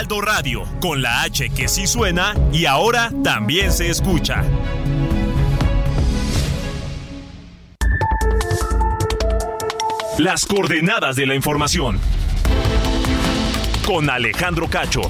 Heraldo Radio, con la H que sí suena y ahora también se escucha. Las coordenadas de la información. Con Alejandro Cacho.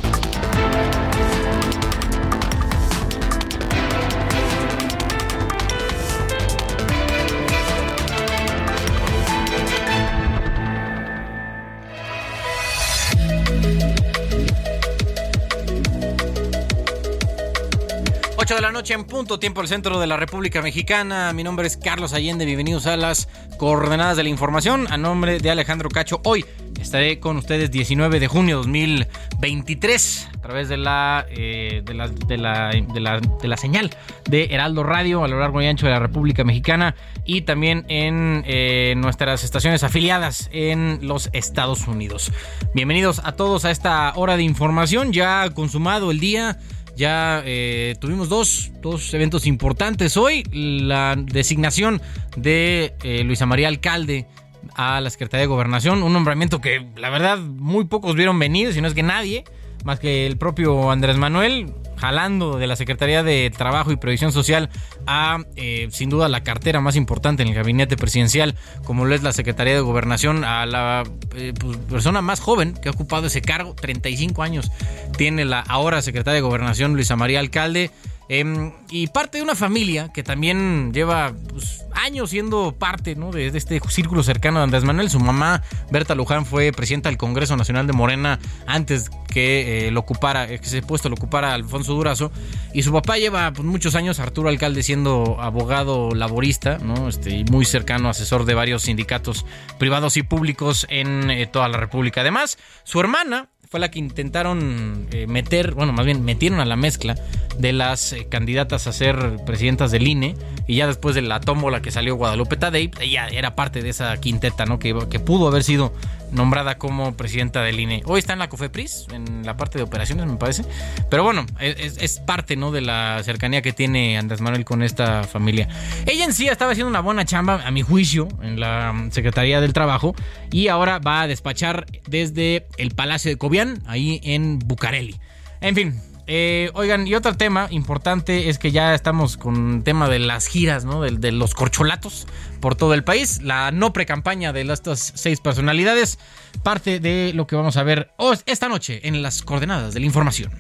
De la noche en punto, tiempo al centro de la República Mexicana. Mi nombre es Carlos Allende, bienvenidos a las coordenadas de la información. A nombre de Alejandro Cacho, hoy estaré con ustedes 19 de junio de 2023 a través de la, eh, de, la, de, la, de, la, de la señal de Heraldo Radio a lo largo y ancho de la República Mexicana y también en eh, nuestras estaciones afiliadas en los Estados Unidos. Bienvenidos a todos a esta hora de información, ya consumado el día ya eh, tuvimos dos, dos, eventos importantes hoy. La designación de eh, Luisa María Alcalde a la Secretaría de Gobernación. Un nombramiento que la verdad muy pocos vieron venir, si no es que nadie, más que el propio Andrés Manuel jalando de la Secretaría de Trabajo y Previsión Social a, eh, sin duda, la cartera más importante en el gabinete presidencial, como lo es la Secretaría de Gobernación, a la eh, pues, persona más joven que ha ocupado ese cargo, 35 años, tiene la ahora Secretaria de Gobernación, Luisa María Alcalde. Em, y parte de una familia que también lleva pues, años siendo parte de, este círculo cercano de Andrés Manuel. Su mamá, Berta Luján, fue presidenta del Congreso Nacional de Morena antes que eh, lo ocupara, que ese puesto lo ocupara Alfonso Durazo. Y su papá lleva pues, muchos años, Arturo Alcalde, siendo abogado laborista, ¿no? este, muy cercano, asesor de varios sindicatos privados y públicos en eh, toda la República. Además, su hermana, fue la que intentaron eh, meter, bueno, más bien metieron a la mezcla de las eh, candidatas a ser presidentas del INE y ya después de la tómbola que salió Guadalupe Tadei, ella era parte de esa quinteta, ¿no? Que, que pudo haber sido nombrada como presidenta del INE. Hoy está en la COFEPRIS, en la parte de operaciones, me parece. Pero bueno, es, parte, ¿no? De la cercanía que tiene Andrés Manuel con esta familia. Ella en sí estaba haciendo una buena chamba, a mi juicio, en la Secretaría del Trabajo. Y ahora va a despachar desde el Palacio de Cobián, ahí en Bucareli. En fin, eh, oigan, y otro tema importante es que ya estamos con el tema de las giras, ¿no? De, los corcholatos por todo el país. La no pre-campaña de estas seis personalidades. Parte de lo que vamos a ver esta noche en las coordenadas de la información.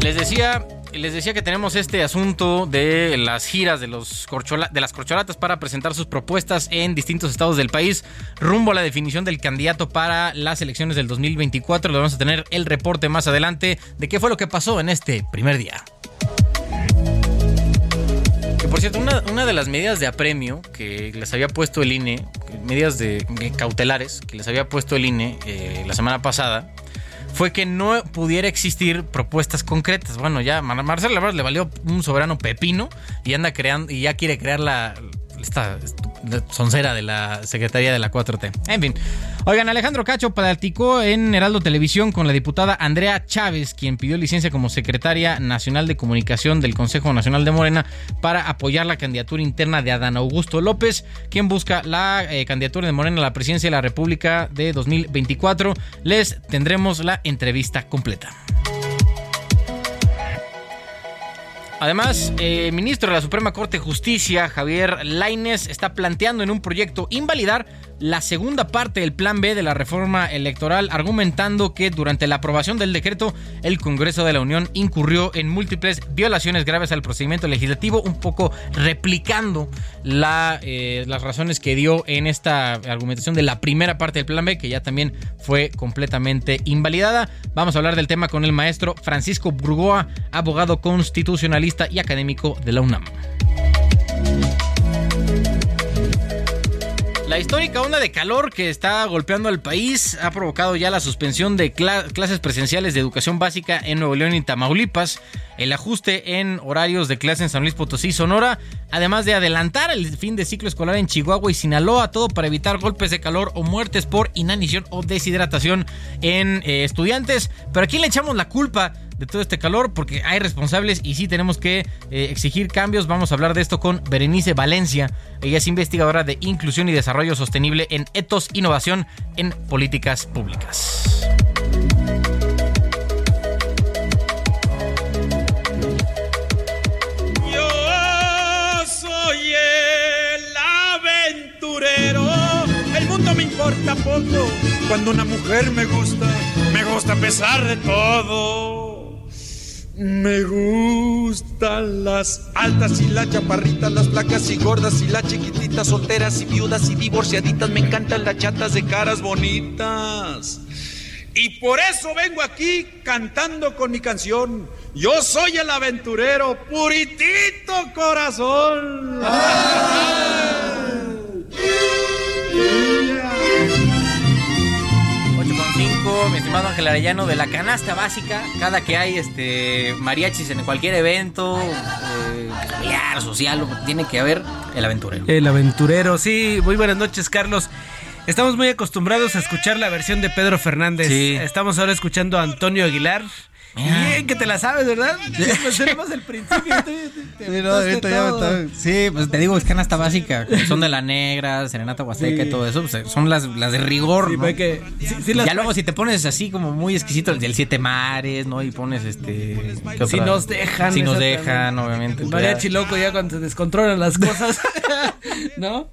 Les decía les decía que tenemos este asunto de las giras de, los de las corcholatas para presentar sus propuestas en distintos estados del país rumbo a la definición del candidato para las elecciones del 2024. Le vamos a tener el reporte más adelante de qué fue lo que pasó en este primer día. Por cierto, una, de las medidas de apremio que les había puesto el INE, medidas de, cautelares que les había puesto el INE eh, la semana pasada, fue que no pudiera existir propuestas concretas. Bueno, ya Marcelo Ebrard le valió un soberano pepino y anda creando y ya quiere crear la esta soncera de la Secretaría de la 4T. En fin. Oigan, Alejandro Cacho platicó en Heraldo Televisión con la diputada Andrea Chávez, quien pidió licencia como secretaria nacional de comunicación del Consejo Nacional de Morena para apoyar la candidatura interna de Adán Augusto López, quien busca la eh, candidatura de Morena a la presidencia de la República de 2024. Les tendremos la entrevista completa. Además, el eh, ministro de la Suprema Corte de Justicia, Javier Laines, está planteando en un proyecto invalidar la segunda parte del Plan B de la reforma electoral, argumentando que durante la aprobación del decreto, el Congreso de la Unión incurrió en múltiples violaciones graves al procedimiento legislativo, un poco replicando eh, las razones que dio en esta argumentación de la primera parte del Plan B, que ya también fue completamente invalidada. Vamos a hablar del tema con el maestro Francisco Burgoa, abogado constitucionalista y académico de la UNAM. La histórica onda de calor que está golpeando al país ha provocado ya la suspensión de clases presenciales de educación básica en Nuevo León y Tamaulipas, el ajuste en horarios de clase en San Luis Potosí Sonora, además de adelantar el fin de ciclo escolar en Chihuahua y Sinaloa, todo para evitar golpes de calor o muertes por inanición o deshidratación en eh, estudiantes. Pero ¿a quién le echamos la culpa? De todo este calor porque hay responsables y sí tenemos que eh, exigir cambios. Vamos a hablar de esto con Berenice Valencia. Ella es investigadora de inclusión y desarrollo sostenible en Etos Innovación en Políticas Públicas. Yo soy el aventurero. El mundo me importa poco. Cuando una mujer me gusta, me gusta a pesar de todo. Me gustan las altas y las chaparritas, las flacas y gordas y las chiquititas, solteras y viudas y divorciaditas. Me encantan las chatas de caras bonitas. Y por eso vengo aquí cantando con mi canción. Yo soy el aventurero, puritito corazón. Mi estimado Ángel Arellano, de la canasta básica, cada que hay este mariachis en cualquier evento, eh, familiar, social, tiene que haber el aventurero. El aventurero, sí. Muy buenas noches, Carlos. Estamos muy acostumbrados a escuchar la versión de Pedro Fernández. Estamos ahora escuchando a Antonio Aguilar. Bien, que te la sabes, ¿verdad? Pues tenemos el principio. sí, pues te digo, es canasta básica. Son de la negra, serenata huasteca y todo eso. Pues, son las, las de rigor, ¿no? ya luego si te pones así como muy exquisito, el del siete mares, ¿no? Y pones este... Si nos dejan. Si nos dejan, obviamente. Mariachi loco ya cuando se descontrolan las cosas, ¿no?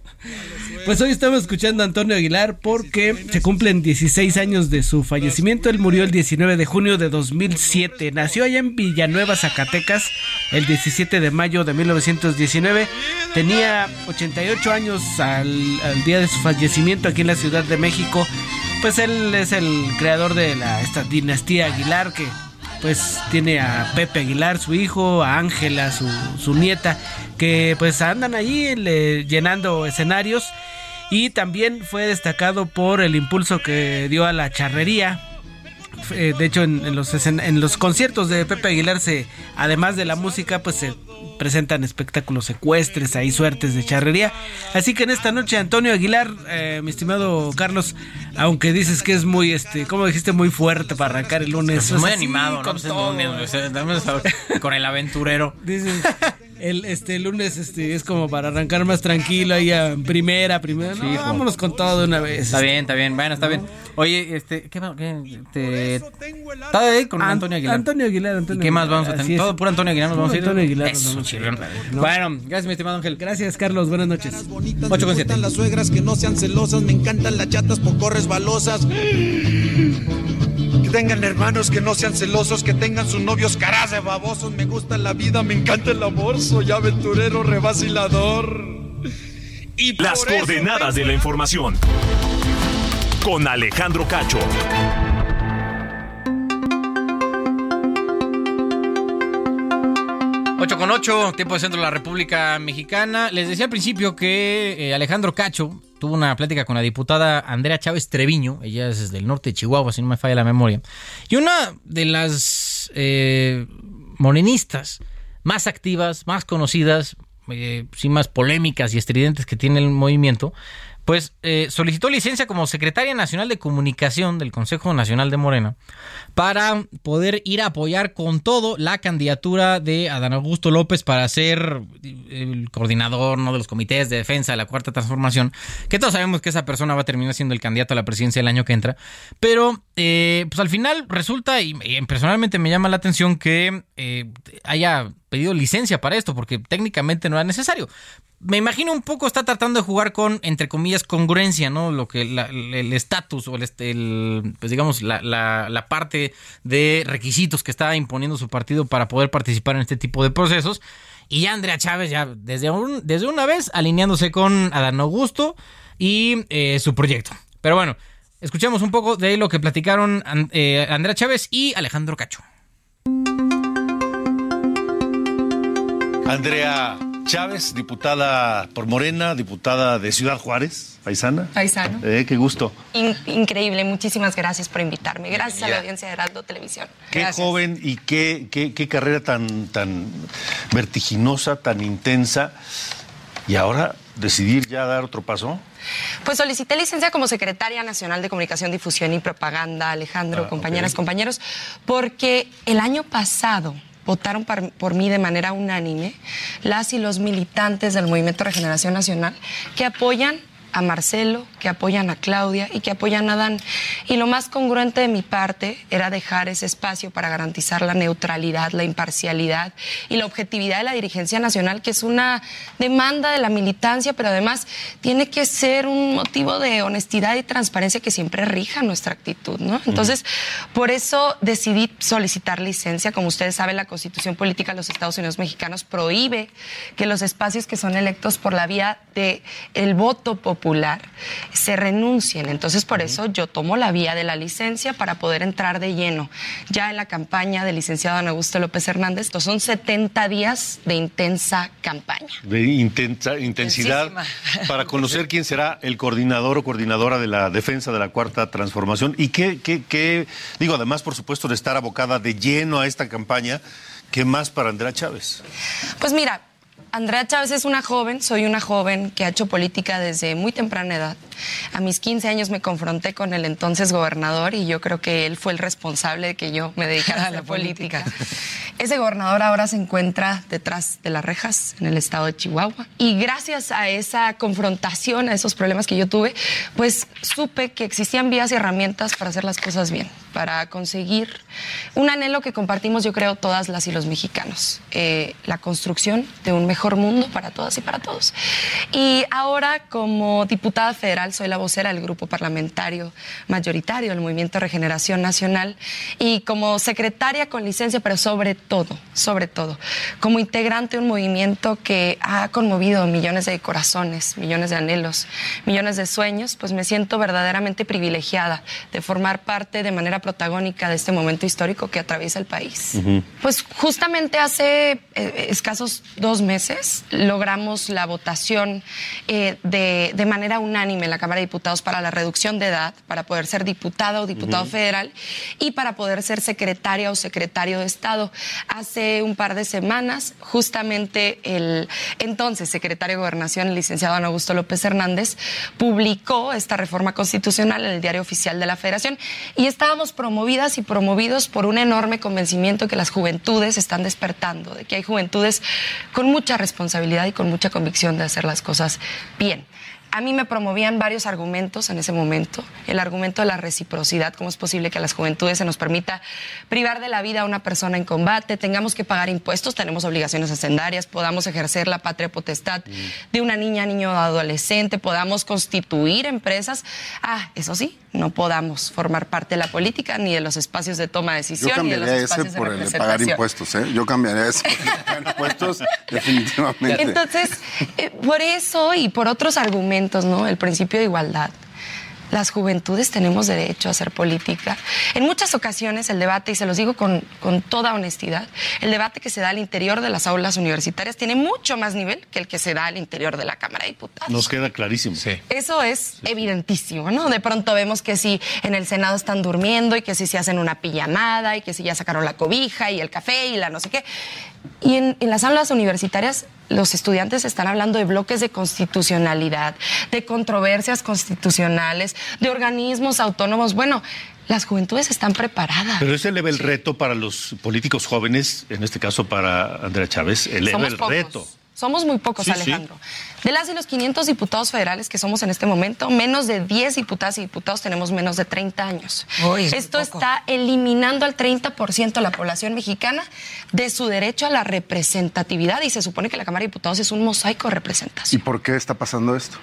Pues hoy estamos escuchando a Antonio Aguilar porque se cumplen 16 años de su fallecimiento. Él murió el 19 de junio de 2006 Nació allá en Villanueva, Zacatecas, el 17 de mayo de 1919. Tenía 88 años al, día de su fallecimiento aquí en la Ciudad de México. Pues él es el creador de esta dinastía Aguilar que pues tiene a Pepe Aguilar, su hijo, a Ángela, su, su nieta, que pues andan allí llenando escenarios y también fue destacado por el impulso que dio a la charrería eh, de hecho, en, los, en los conciertos de Pepe Aguilar, se, además de la música, pues se presentan espectáculos secuestres, ahí suertes de charrería. Así que en esta noche, Antonio Aguilar, eh, mi estimado Carlos, aunque dices que es muy, este, como dijiste, muy fuerte para arrancar el lunes. muy animado, ¿no? Pues con el aventurero. Dices, el este lunes este es como para arrancar más tranquilo ahí a primera, primera. vámonos con todo de una vez. Está bien, está bien. Bueno, está bien. Oye, este, ¿qué, qué te, está ahí con Antonio Aguilar? Antonio Aguilar, Antonio ¿Qué más vamos a tener? Todo puro Antonio Aguilar nos vamos a ir. Antonio Aguilar. Bueno, gracias mi estimado Ángel. Gracias, Carlos. Buenas noches. 8 con 7. las suegras que no sean celosas, me encantan las chatas poco resbalosas. Que tengan hermanos que no sean celosos, que tengan sus novios caras de babosos. Me gusta la vida, me encanta el amor, soy aventurero, revacilador. Y Las coordenadas de la información. Con Alejandro Cacho. 8 con 8, tiempo de centro de la República Mexicana. Les decía al principio que eh, Alejandro Cacho tuvo una plática con la diputada Andrea Chávez Treviño. Ella es del norte de Chihuahua, si no me falla la memoria. Y una de las eh, más activas, más conocidas, eh, más polémicas y estridentes que tiene el movimiento, pues eh, solicitó licencia como secretaria nacional de comunicación del Consejo Nacional de Morena para poder ir a apoyar con todo la candidatura de Adán Augusto López para ser el coordinador ¿no? de los comités de defensa de la Cuarta Transformación, que todos sabemos que esa persona va a terminar siendo el candidato a la presidencia el año que entra, pero eh, pues al final resulta, y, personalmente me llama la atención que eh, haya pedido licencia para esto, porque técnicamente no era necesario me imagino un poco está tratando de jugar con, entre comillas, congruencia, ¿no? Lo que el estatus o el, el, pues digamos, la, la, parte de requisitos que está imponiendo su partido para poder participar en este tipo de procesos. Y ya Andrea Chávez, ya desde, un, desde una vez, alineándose con Adán Augusto y eh, su proyecto. Pero bueno, escuchemos un poco de lo que platicaron eh, Andrea Chávez y Alejandro Cacho. Andrea Chávez, diputada por Morena, diputada de Ciudad Juárez, paisana. Paisano. Eh, qué gusto. In- increíble, muchísimas gracias por invitarme. Gracias a la audiencia de Heraldo Televisión. Qué Gracias. joven y qué, qué, qué carrera tan, tan vertiginosa, tan intensa. Y ahora decidir ya dar otro paso. Pues solicité licencia como secretaria nacional de Comunicación, Difusión y Propaganda, Alejandro, Ah, compañeras, compañeros, porque el año pasado votaron por mí de manera unánime las y los militantes del Movimiento Regeneración Nacional que apoyan a Marcelo, que apoyan a Claudia y que apoyan a Dan. Y lo más congruente de mi parte era dejar ese espacio para garantizar la neutralidad, la imparcialidad y la objetividad de la dirigencia nacional, que es una demanda de la militancia, pero además tiene que ser un motivo de honestidad y transparencia que siempre rija nuestra actitud, ¿no? Entonces, por eso decidí solicitar licencia. Como ustedes saben, la Constitución Política de los Estados Unidos Mexicanos prohíbe que los espacios que son electos por la vía de el voto popular se renuncien. Entonces, por eso yo tomo la vía de la licencia para poder entrar de lleno ya en la campaña del licenciado Ana Augusto López Hernández. Estos son 70 días de intensa campaña. de intensa, intensidad Intensísima. para conocer quién será el coordinador o coordinadora de la defensa de la cuarta transformación y qué, qué, qué- digo, además, por supuesto, de estar abocada de lleno a esta campaña, ¿qué más para Andrea Chávez? Pues mira, Andrea Chávez es una joven, soy una joven que ha hecho política desde muy temprana edad. A mis 15 años me confronté con el entonces gobernador y yo creo que él fue el responsable de que yo me dedicara a la política. Ese gobernador ahora se encuentra detrás de las rejas en el estado de Chihuahua. Y gracias a esa confrontación, a esos problemas que yo tuve, pues supe que existían vías y herramientas para hacer las cosas bien, para conseguir un anhelo que compartimos, yo creo, todas las y los mexicanos, eh, la construcción de un mejor mundo para todas y para todos. Y ahora, como diputada federal, soy la vocera del grupo parlamentario mayoritario del Movimiento Regeneración Nacional y como secretaria con licencia, pero sobre todo, sobre todo, como integrante de un movimiento que ha conmovido millones de corazones, millones de anhelos, millones de sueños, pues me siento verdaderamente privilegiada de formar parte de manera protagónica de este momento histórico que atraviesa el país. Pues justamente hace eh, escasos dos meses logramos la votación eh, de, de manera unánime en la Cámara de Diputados para la reducción de edad, para poder ser diputada o diputado federal y para poder ser secretaria o secretario de Estado. Hace un par de semanas, justamente el entonces secretario de Gobernación, el licenciado Ana Augusto López Hernández, publicó esta reforma constitucional en el diario oficial de la Federación y estábamos promovidas y promovidos por un enorme convencimiento que las juventudes están despertando, de que hay juventudes con mucha responsabilidad y con mucha convicción de hacer las cosas bien. A mí me promovían varios argumentos en ese momento. El argumento de la reciprocidad, cómo es posible que a las juventudes se nos permita privar de la vida a una persona en combate, tengamos que pagar impuestos, tenemos obligaciones hacendarias, podamos ejercer la patria potestad de una niña, niño o adolescente, podamos constituir empresas. Ah, eso sí, no podamos formar parte de la política ni de los espacios de toma de Yo decisión ni de los cambiaría ese espacios de por el de pagar impuestos, ¿eh? Yo cambiaría ese por el de pagar impuestos, definitivamente. Entonces, eh, por eso y por otros argumentos, ¿no? El principio de igualdad. Las juventudes tenemos derecho a hacer política. En muchas ocasiones el debate, y se los digo con, con toda honestidad, el debate que se da al interior de las aulas universitarias tiene mucho más nivel que el que se da al interior de la Cámara de Diputados. Nos queda clarísimo. Eso es evidentísimo, ¿no? De pronto vemos que si en el Senado están durmiendo y que si se hacen una pijamada y que si ya sacaron la cobija y el café y la no sé qué. Y en, en las aulas universitarias los estudiantes están hablando de bloques de constitucionalidad, de controversias constitucionales, de organismos autónomos. Bueno, las juventudes están preparadas. Pero ese eleva el reto para los políticos jóvenes, en este caso para Andrea Chávez, eleva Somos el pocos. reto. Somos muy pocos, Sí, sí. Alejandro. De las y los 500 diputados federales que somos en este momento, menos de 10 diputadas y diputados tenemos menos de 30 años. Esto está eliminando al 30% de la población mexicana de su derecho a la representatividad y se supone que la Cámara de Diputados es un mosaico de representación. ¿Y por qué está pasando esto?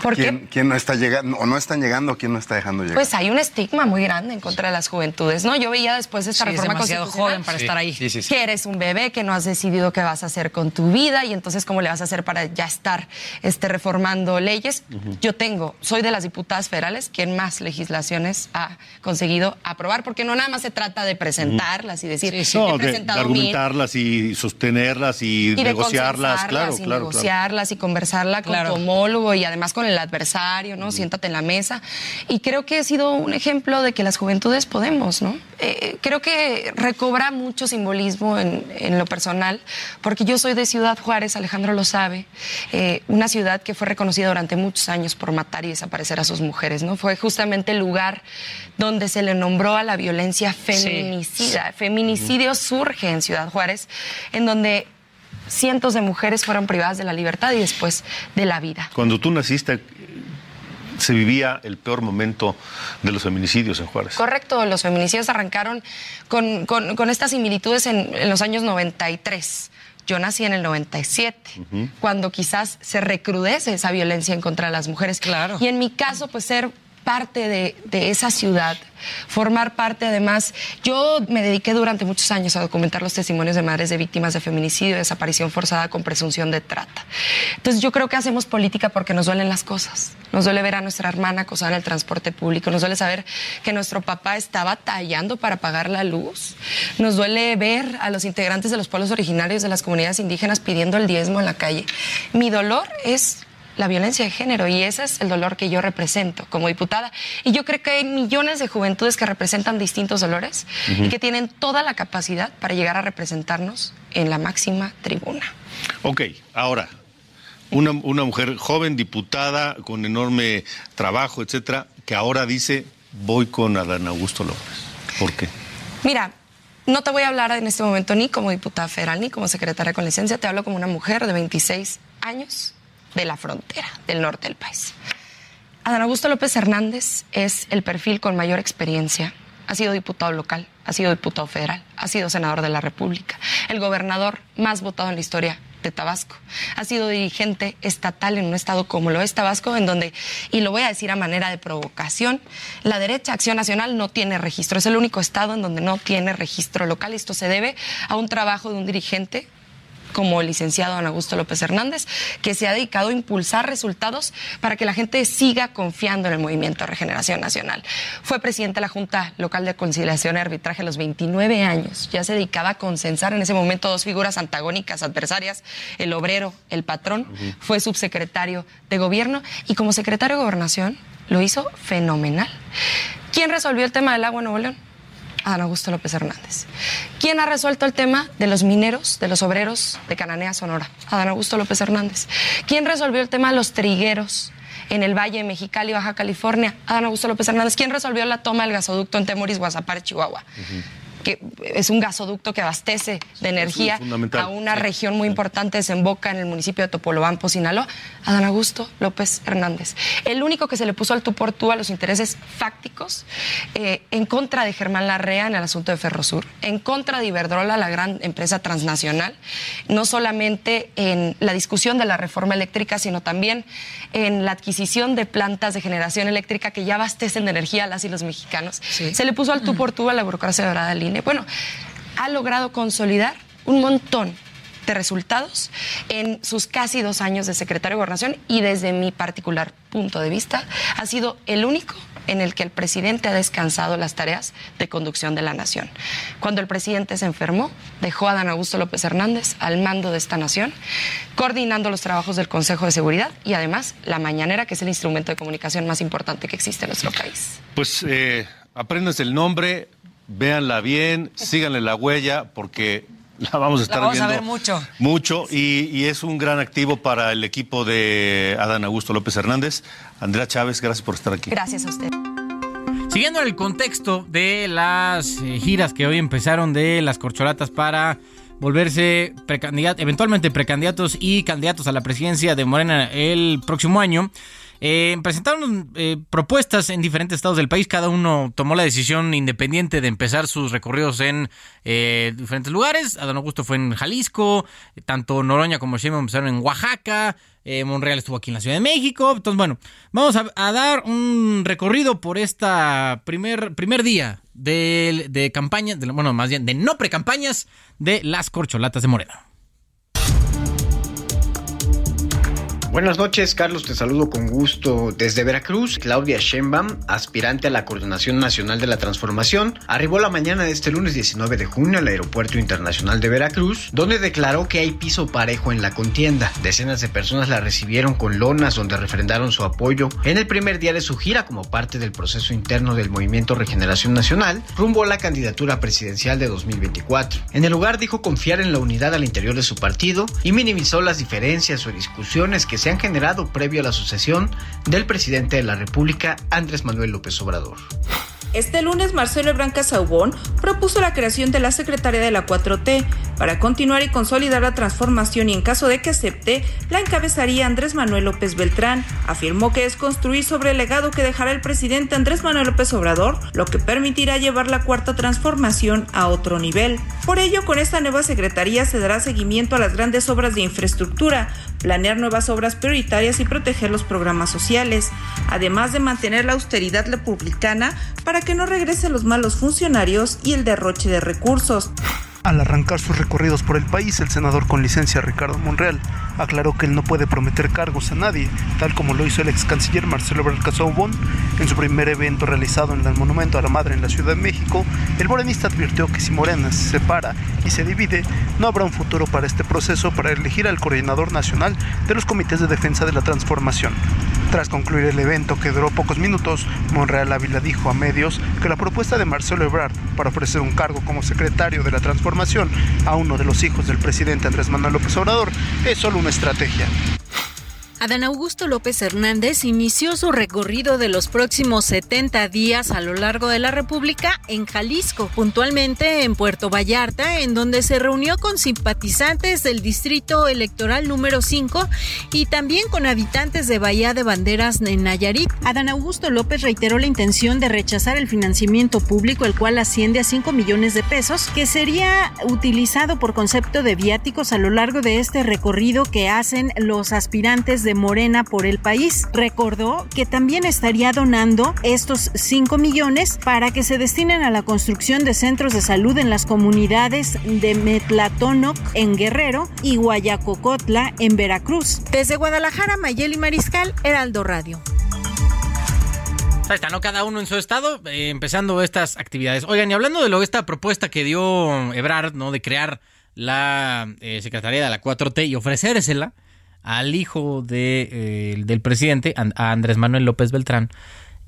¿Por qué? ¿Quién, quién no está llegando o no están llegando o quién no está dejando llegar? Pues hay un estigma muy grande en contra de las juventudes, ¿no? Yo veía después de esta Sí, es reforma demasiado constitucional joven para estar ahí. Sí, sí, sí. que eres un bebé, que no has decidido qué vas a hacer con tu vida y entonces entonces ¿cómo le vas a hacer para ya estar este, reformando leyes? Yo tengo, soy de las diputadas federales quien más legislaciones ha conseguido aprobar, porque no nada más se trata de presentarlas y decir, No, he de, presentado de mil, argumentarlas y sostenerlas y, y de negociarlas, claro, y claro, claro. negociarlas y conversarla con tu homólogo y además con el adversario, ¿no? Siéntate en la mesa. Y creo que ha sido un ejemplo de que las juventudes podemos, ¿no? Eh, creo que recobra mucho simbolismo en, en lo personal, porque yo soy de Ciudad Juárez, Alejandro lo sabe, eh, una ciudad que fue reconocida durante muchos años por matar y desaparecer a sus mujeres, ¿no? Fue justamente el lugar donde se le nombró a la violencia feminicida. Feminicidio surge en Ciudad Juárez, en donde cientos de mujeres fueron privadas de la libertad y después de la vida. Cuando tú naciste, se vivía el peor momento de los feminicidios en Juárez. Correcto, los feminicidios arrancaron con, con- con estas similitudes en, en los años 93. Yo nací en el 97, cuando quizás se recrudece esa violencia en contra de las mujeres. Claro. Y en mi caso, pues ser parte de, de esa ciudad, formar parte además, yo me dediqué durante muchos años a documentar los testimonios de madres de víctimas de feminicidio y desaparición forzada con presunción de trata. Entonces yo creo que hacemos política porque nos duelen las cosas. Nos duele ver a nuestra hermana acosada en el transporte público, nos duele saber que nuestro papá está batallando para pagar la luz, nos duele ver a los integrantes de los pueblos originarios de las comunidades indígenas pidiendo el diezmo en la calle. Mi dolor es la violencia de género y ese es el dolor que yo represento como diputada. Y yo creo que hay millones de juventudes que representan distintos dolores y que tienen toda la capacidad para llegar a representarnos en la máxima tribuna. Ok, ahora, una, una mujer joven, diputada, con enorme trabajo, etcétera, que ahora dice, voy con Adán Augusto López. ¿Por qué? Mira, no te voy a hablar en este momento ni como diputada federal ni como secretaria con licencia, te hablo como una mujer de 26 años de la frontera, del norte del país. Adán Augusto López Hernández es el perfil con mayor experiencia. Ha sido diputado local, ha sido diputado federal, ha sido senador de la República, el gobernador más votado en la historia de Tabasco. Ha sido dirigente estatal en un estado como lo es Tabasco, en donde, y lo voy a decir a manera de provocación, la derecha Acción Nacional no tiene registro. Es el único estado en donde no tiene registro local. Esto se debe a un trabajo de un dirigente como el licenciado Don Augusto López Hernández, que se ha dedicado a impulsar resultados para que la gente siga confiando en el movimiento de regeneración nacional. Fue presidente de la Junta Local de Conciliación y Arbitraje a los 29 años. Ya se dedicaba a consensar en ese momento dos figuras antagónicas, adversarias, el obrero, el patrón. Fue subsecretario de gobierno y como secretario de gobernación lo hizo fenomenal. ¿Quién resolvió el tema del agua en Nuevo León? Adán Augusto López Hernández. ¿Quién ha resuelto el tema de los mineros, de los obreros de Cananea, Sonora? Adán Augusto López Hernández. ¿Quién resolvió el tema de los trigueros en el Valle de Mexicali, Baja California? Adán Augusto López Hernández. ¿Quién resolvió la toma del gasoducto en Temoris, Guasapare, Chihuahua? Que es un gasoducto que abastece de energía a una sí. región muy importante, desemboca en el municipio de Topolobampo, Sinaloa, Adán Augusto López Hernández. El único que se le puso al tú por tú a los intereses fácticos eh, en contra de Germán Larrea en el asunto de Ferrosur, en contra de Iberdrola, la gran empresa transnacional, no solamente en la discusión de la reforma eléctrica, sino también en la adquisición de plantas de generación eléctrica que ya abastecen de energía a las y los mexicanos. Se le puso al tú por tú a la burocracia dorada del INE. Bueno, ha logrado consolidar un montón de resultados en sus casi dos años de secretario de Gobernación y desde mi particular punto de vista ha sido el único en el que el presidente ha descansado las tareas de conducción de la nación. Cuando el presidente se enfermó, dejó a Dan Augusto López Hernández al mando de esta nación, coordinando los trabajos del Consejo de Seguridad y además la mañanera, que es el instrumento de comunicación más importante que existe en nuestro país. Pues eh, apréndanse el nombre, véanla bien, síganle la huella, porque la vamos a estar vamos a viendo ver mucho. Mucho, y, y es un gran activo para el equipo de Adán Augusto López Hernández. Andrea Chávez, gracias por estar aquí. Gracias a usted. Siguiendo el contexto de las eh, giras que hoy empezaron de las corcholatas para volverse precandidat- eventualmente precandidatos y candidatos a la presidencia de Morena el próximo año. Eh, presentaron eh, propuestas en diferentes estados del país. Cada uno tomó la decisión independiente de empezar sus recorridos en eh, diferentes lugares. Adán Augusto fue en Jalisco, tanto Noroña como Sheinbaum empezaron en Oaxaca. eh, Monreal estuvo aquí en la Ciudad de México. Entonces, bueno, vamos a, dar un recorrido por esta primer, primer día de, de campaña, de, bueno, más bien de no precampañas de las corcholatas de Morena. Buenas noches, Carlos. Te saludo con gusto desde Veracruz. Claudia Sheinbaum, aspirante a la Coordinación Nacional de la Transformación, arribó la mañana de este lunes 19 de junio al Aeropuerto Internacional de Veracruz, donde declaró que hay piso parejo en la contienda. Decenas de personas la recibieron con lonas donde refrendaron su apoyo en el primer día de su gira como parte del proceso interno del Movimiento Regeneración Nacional rumbo a la candidatura presidencial de 2024. En el lugar dijo confiar en la unidad al interior de su partido y minimizó las diferencias o discusiones que se han generado previo a la sucesión del presidente de la República, Andrés Manuel López Obrador. Este lunes, Marcelo Ebrard Casaubon propuso la creación de la Secretaría de la 4T para continuar y consolidar la transformación y en caso de que acepte, la encabezaría Andrés Manuel López Beltrán. Afirmó que es construir sobre el legado que dejará el presidente Andrés Manuel López Obrador, lo que permitirá llevar la cuarta transformación a otro nivel. Por ello, con esta nueva secretaría se dará seguimiento a las grandes obras de infraestructura, planear nuevas obras prioritarias y proteger los programas sociales, además de mantener la austeridad republicana para que no regresen los malos funcionarios y el derroche de recursos. Al arrancar sus recorridos por el país, el senador con licencia Ricardo Monreal aclaró que él no puede prometer cargos a nadie, tal como lo hizo el ex canciller Marcelo Ebrard Casaubon en su primer evento realizado en el Monumento a la Madre en la Ciudad de México. El morenista advirtió que si Morena se separa y se divide, no habrá un futuro para este proceso para elegir al coordinador nacional de los comités de defensa de la transformación. Tras concluir el evento, que duró pocos minutos, Monreal Ávila dijo a medios que la propuesta de Marcelo Ebrard para ofrecer un cargo como secretario de la transformación a uno de los hijos del presidente Andrés Manuel López Obrador es solo una estrategia. Adán Augusto López Hernández inició su recorrido de los próximos 70 días a lo largo de la República en Jalisco, puntualmente en Puerto Vallarta, en donde se reunió con simpatizantes del Distrito Electoral número 5 y también con habitantes de Bahía de Banderas en Nayarit. Adán Augusto López reiteró la intención de rechazar el financiamiento público, el cual asciende a 5 millones de pesos, que sería utilizado por concepto de viáticos a lo largo de este recorrido que hacen los aspirantes de Morena por el país. Recordó que también estaría donando estos 5 millones para que se destinen a la construcción de centros de salud en las comunidades de Metlatónoc en Guerrero y Guayacocotla en Veracruz. Desde Guadalajara, Mayeli Mariscal, Heraldo Radio. Ahí está, ¿no? Cada uno en su estado, eh, empezando estas actividades. Oigan, y hablando de lo esta propuesta que dio Ebrard, ¿no? De crear la eh, Secretaría de la 4T y ofrecérsela al hijo de, eh, del presidente, a Andrés Manuel López Beltrán.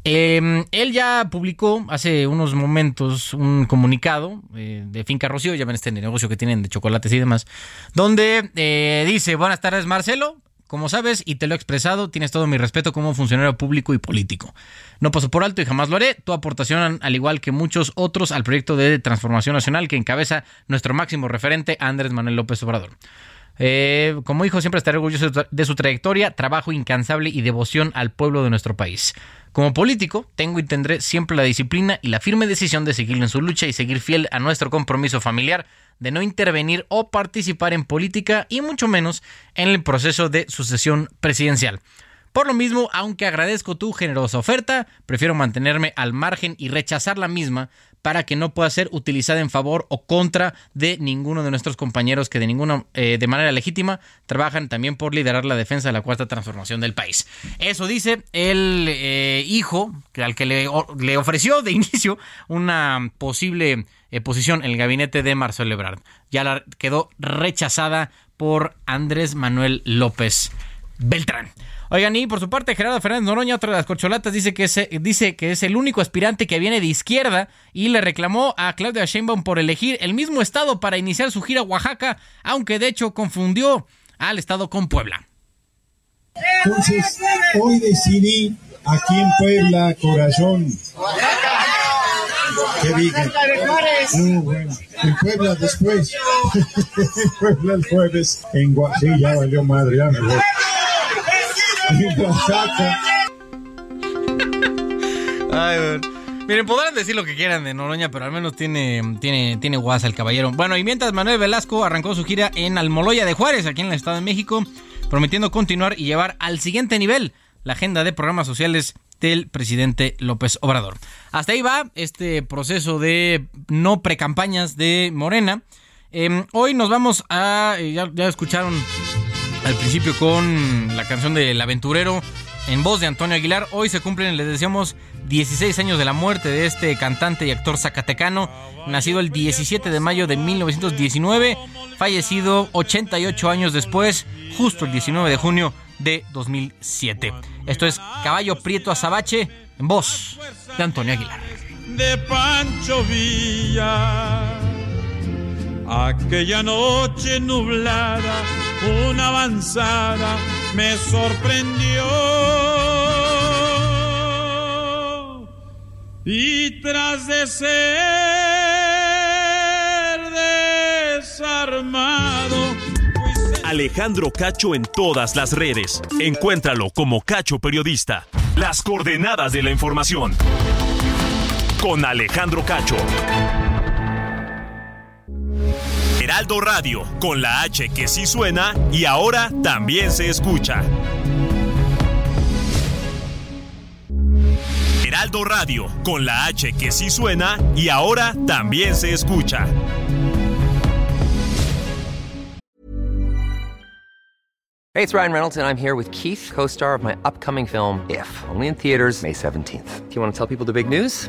Eh, él ya publicó hace unos momentos un comunicado eh, de Finca Rocío, ya ven este negocio que tienen de chocolates y demás, donde eh, dice, buenas tardes Marcelo, como sabes y te lo he expresado, tienes todo mi respeto como funcionario público y político. No paso por alto y jamás lo haré. Tu aportación, al igual que muchos otros, al proyecto de transformación nacional que encabeza nuestro máximo referente, Andrés Manuel López Obrador. Eh, como hijo, siempre estaré orgulloso de su trayectoria, trabajo incansable y devoción al pueblo de nuestro país. Como político, tengo y tendré siempre la disciplina y la firme decisión de seguir en su lucha y seguir fiel a nuestro compromiso familiar de no intervenir o participar en política y mucho menos en el proceso de sucesión presidencial. Por lo mismo, aunque agradezco tu generosa oferta, prefiero mantenerme al margen y rechazar la misma para que no pueda ser utilizada en favor o contra de ninguno de nuestros compañeros que de ninguna eh, de manera legítima trabajan también por liderar la defensa de la cuarta transformación del país. Eso dice el eh, hijo al que le, le, ofreció de inicio una posible eh, posición en el gabinete de Marcelo Ebrard. Ya la quedó rechazada por Andrés Manuel López Beltrán. Oigan, y por su parte, Gerardo Fernández Noroña, otra de las corcholatas, dice que, es, dice que es el único aspirante que viene de izquierda y le reclamó a Claudia Sheinbaum por elegir el mismo estado para iniciar su gira a Oaxaca, aunque de hecho confundió al estado con Puebla. Entonces, hoy decidí aquí en Puebla, Corazón. Que digan. Uh, bueno. En Puebla después. en Puebla el jueves. En Gua sí, ya valió madre, ya me voy. Ay. Miren, podrán decir lo que quieran de Noroña, pero al menos tiene, tiene, tiene guasa el caballero. Bueno, y mientras Manuel Velasco arrancó su gira en Almoloya de Juárez, aquí en el Estado de México, prometiendo continuar y llevar al siguiente nivel la agenda de programas sociales del presidente López Obrador. Hasta ahí va este proceso de no precampañas de Morena. Eh, hoy nos vamos a. Ya, ya escucharon al principio con la canción del aventurero en voz de Antonio Aguilar. Hoy se cumplen, les decíamos, 16 años de la muerte de este cantante y actor zacatecano, nacido el 17 de mayo de 1919, fallecido 88 años después, justo el 19 de junio de 2007. Esto es Caballo Prieto Azabache en voz de Antonio Aguilar. De Pancho Villa. Aquella noche nublada, una avanzada me sorprendió. Y tras de ser desarmado, Alejandro Cacho en todas las redes. Encuéntralo como Cacho Periodista. Las coordenadas de la información. Con Alejandro Cacho. Heraldo Radio, con la H que sí suena y ahora también se escucha. Heraldo Radio, con la H que sí suena y ahora también se escucha. Hey, it's Ryan Reynolds, and I'm here with Keith, co star of my upcoming film, If, only in theaters, May 17th. Do you want to tell people the big news?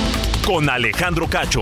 Con Alejandro Cacho.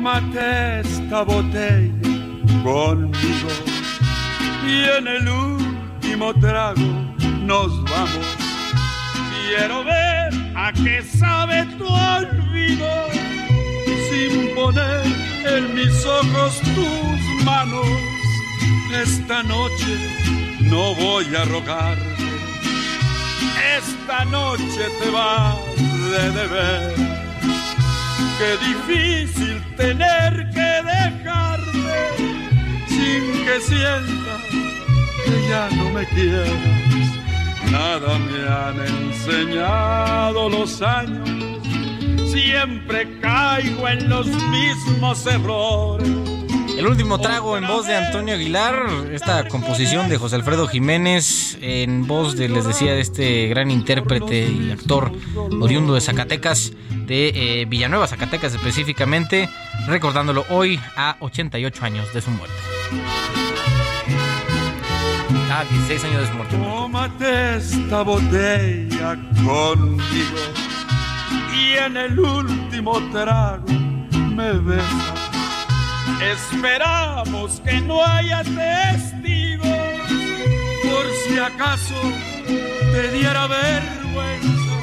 Tómate esta botella conmigo y en el último trago nos vamos. Quiero ver a qué sabe tu olvido sin poner en mis ojos tus manos. Esta noche no voy a rogarte, esta noche te vas de deber Qué difícil tener que dejarte sin que sienta que ya no me quieras. Nada me han enseñado los años, siempre caigo en los mismos errores. El último trago en voz de Antonio Aguilar, esta composición de José Alfredo Jiménez, en voz de, les decía, de este gran intérprete y actor oriundo de Zacatecas, de eh, Villanueva, Zacatecas específicamente, recordándolo hoy a 88 años de su muerte. Ah, 16 años de su muerte. Tómate esta botella conmigo y en el último trago me besas. Esperamos que no haya testigos por si acaso te diera vergüenza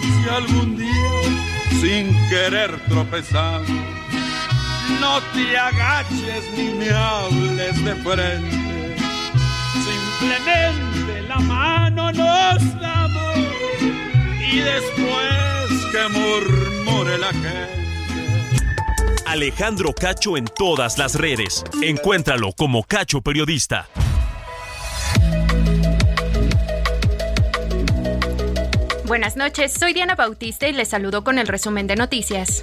si algún día sin querer tropezamos. No te agaches ni me hables de frente, simplemente la mano nos damos y después que murmure la gente. Alejandro Cacho en todas las redes. Encuéntralo como Cacho Periodista. Buenas noches, soy Diana Bautista y les saludo con el resumen de noticias.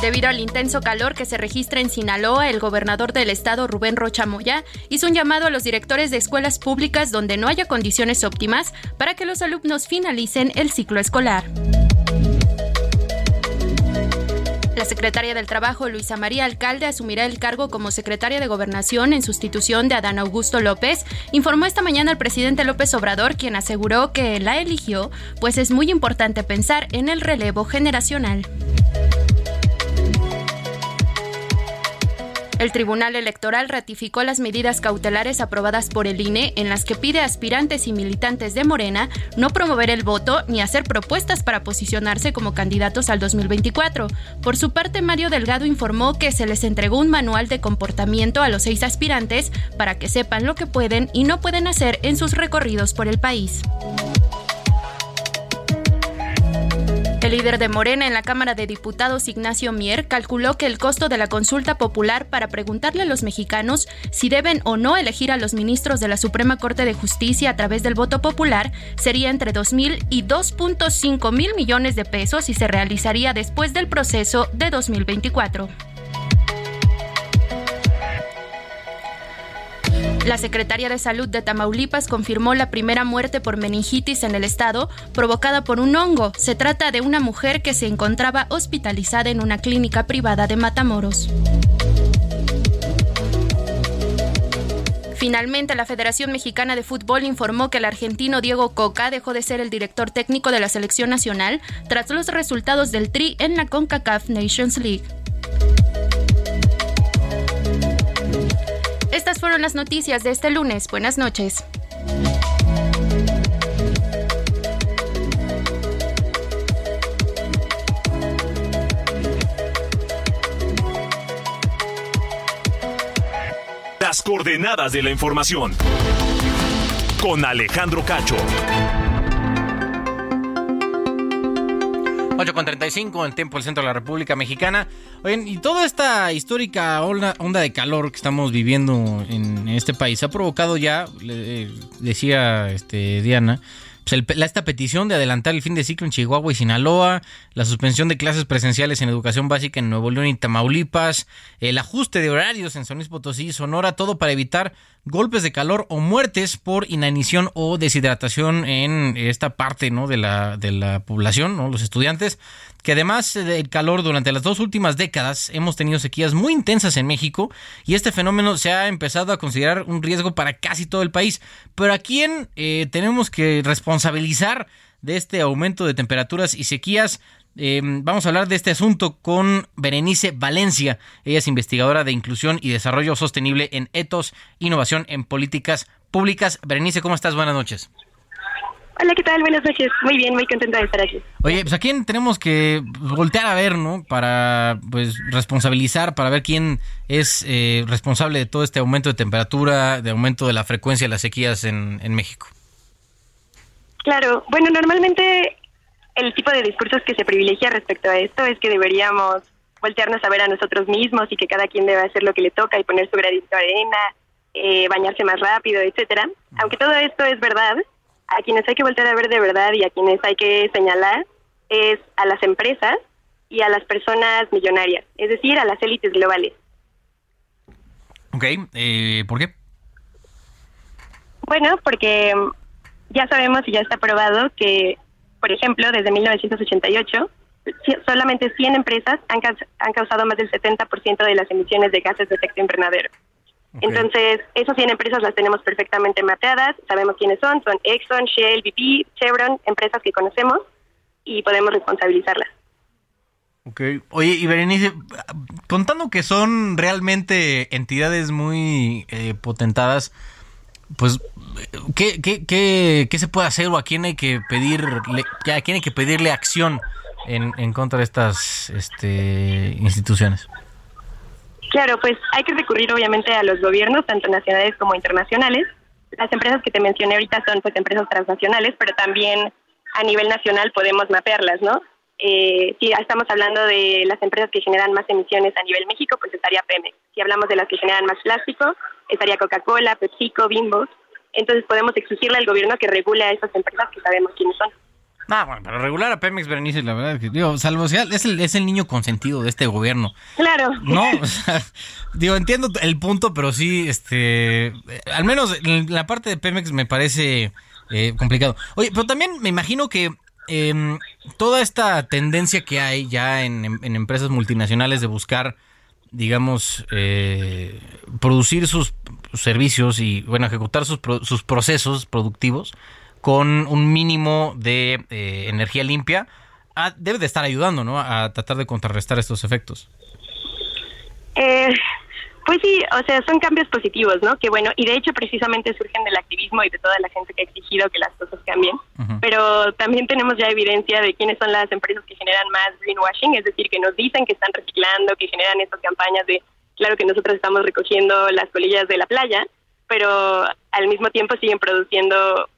Debido al intenso calor que se registra en Sinaloa, el gobernador del estado, Rubén Rocha Moya, hizo un llamado a los directores de escuelas públicas donde no haya condiciones óptimas para que los alumnos finalicen el ciclo escolar. Secretaria del Trabajo, Luisa María Alcalde, asumirá el cargo como secretaria de Gobernación en sustitución de Adán Augusto López, informó esta mañana el presidente López Obrador, quien aseguró que la eligió, pues es muy importante pensar en el relevo generacional. El Tribunal Electoral ratificó las medidas cautelares aprobadas por el INE en las que pide a aspirantes y militantes de Morena no promover el voto ni hacer propuestas para posicionarse como candidatos al 2024. Por su parte, Mario Delgado informó que se les entregó un manual de comportamiento a los seis aspirantes para que sepan lo que pueden y no pueden hacer en sus recorridos por el país. El líder de Morena en la Cámara de Diputados, Ignacio Mier, calculó que el costo de la consulta popular para preguntarle a los mexicanos si deben o no elegir a los ministros de la Suprema Corte de Justicia a través del voto popular sería entre 2 mil y 2.5 mil millones de pesos y se realizaría después del proceso de 2024. La secretaria de Salud de Tamaulipas confirmó la primera muerte por meningitis en el estado provocada por un hongo. Se trata de una mujer que se encontraba hospitalizada en una clínica privada de Matamoros. Finalmente, la Federación Mexicana de Fútbol informó que el argentino Diego Coca dejó de ser el director técnico de la selección nacional tras los resultados del Tri en la CONCACAF Nations League. Estas fueron las noticias de este lunes. Buenas noches. Las coordenadas de la información. Con Alejandro Cacho. 8 con 35 en tiempo del centro de la República Mexicana. Oigan, y toda esta histórica onda, onda de calor que estamos viviendo en este país ha provocado ya, le, decía este, Diana, pues el, esta petición de adelantar el fin de ciclo en Chihuahua y Sinaloa, la suspensión de clases presenciales en educación básica en Nuevo León y Tamaulipas, el ajuste de horarios en San Luis Potosí y Sonora, todo para evitar golpes de calor o muertes por inanición o deshidratación en esta parte ¿no? de, la, de la población, ¿no? los estudiantes, que además del calor durante las dos últimas décadas hemos tenido sequías muy intensas en México y este fenómeno se ha empezado a considerar un riesgo para casi todo el país. Pero a quién eh, tenemos que responsabilizar de este aumento de temperaturas y sequías eh, vamos a hablar de este asunto con Berenice Valencia. Ella es investigadora de inclusión y desarrollo sostenible en Etos, Innovación en Políticas Públicas. Berenice, ¿cómo estás? Buenas noches. Hola, ¿qué tal? Buenas noches. Muy bien, muy contenta de estar aquí. Oye, pues a quién tenemos que voltear a ver, ¿no? Para, pues, responsabilizar, para ver quién es eh, responsable de todo este aumento de temperatura, de aumento de la frecuencia de las sequías en, en México. Claro, bueno, normalmente el tipo de discursos que se privilegia respecto a esto es que deberíamos voltearnos a ver a nosotros mismos y que cada quien debe hacer lo que le toca y poner su granito de arena, eh, bañarse más rápido, etcétera. Aunque todo esto es verdad, a quienes hay que voltear a ver de verdad y a quienes hay que señalar es a las empresas y a las personas millonarias, es decir, a las élites globales. Ok, eh, ¿por qué? Bueno, porque ya sabemos y ya está probado que por ejemplo, desde 1988, solamente 100 empresas han, han causado más del 70% de las emisiones de gases de efecto invernadero. Entonces, esas 100 empresas las tenemos perfectamente mapeadas, sabemos quiénes son, son Exxon, Shell, BP, Chevron, empresas que conocemos y podemos responsabilizarlas. Ok. Oye, y Berenice, contando que son realmente entidades muy eh, potentadas, pues ¿qué, qué, qué, qué se puede hacer o a quién hay que pedirle, a quién hay que pedirle acción en, en contra de estas este, instituciones? Claro, pues hay que recurrir obviamente a los gobiernos, tanto nacionales como internacionales. Las empresas que te mencioné ahorita son pues empresas transnacionales, pero también a nivel nacional podemos mapearlas, ¿no? Eh, si estamos hablando de las empresas que generan más emisiones a nivel México, pues estaría Pemex. Si hablamos de las que generan más plástico, estaría Coca-Cola, PepsiCo, Bimbo. Entonces podemos exigirle al gobierno que regule a esas empresas que sabemos quiénes son. Ah, bueno, pero regular a Pemex, Berenice, la verdad, que, digo, salvo sea, es el, es el niño consentido de este gobierno. Claro. No, o sea, digo, entiendo el punto, pero sí, este, al menos la parte de Pemex me parece eh, complicado. Oye, pero también me imagino que em, toda esta tendencia que hay ya en, en empresas multinacionales de buscar, digamos, eh, producir sus servicios y, bueno, ejecutar sus, pro- sus procesos productivos con un mínimo de eh, energía limpia, ah, debe de estar ayudando, ¿no? A tratar de contrarrestar estos efectos. Eh, pues sí, o sea, son cambios positivos, ¿no? Que bueno, y de hecho precisamente surgen del activismo y de toda la gente que ha exigido que las cosas cambien. Pero también tenemos ya evidencia de quiénes son las empresas que generan más greenwashing, es decir, que nos dicen que están reciclando, que generan estas campañas de, claro que nosotros estamos recogiendo las colillas de la playa, pero al mismo tiempo siguen produciendo